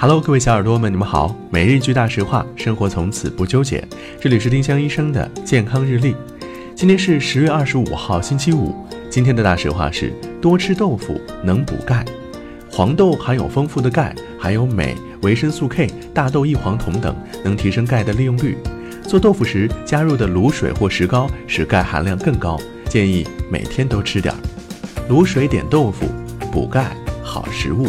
Hello，各位小耳朵们，你们好。每日一句大实话，生活从此不纠结。这里是丁香医生的健康日历。今天是十月二十五号，星期五。今天的大实话是：多吃豆腐能补钙。黄豆含有丰富的钙，含有镁、维生素 K、大豆异黄酮等，能提升钙的利用率。做豆腐时加入的卤水或石膏使钙含量更高，建议每天都吃点儿。卤水点豆腐，补钙好食物。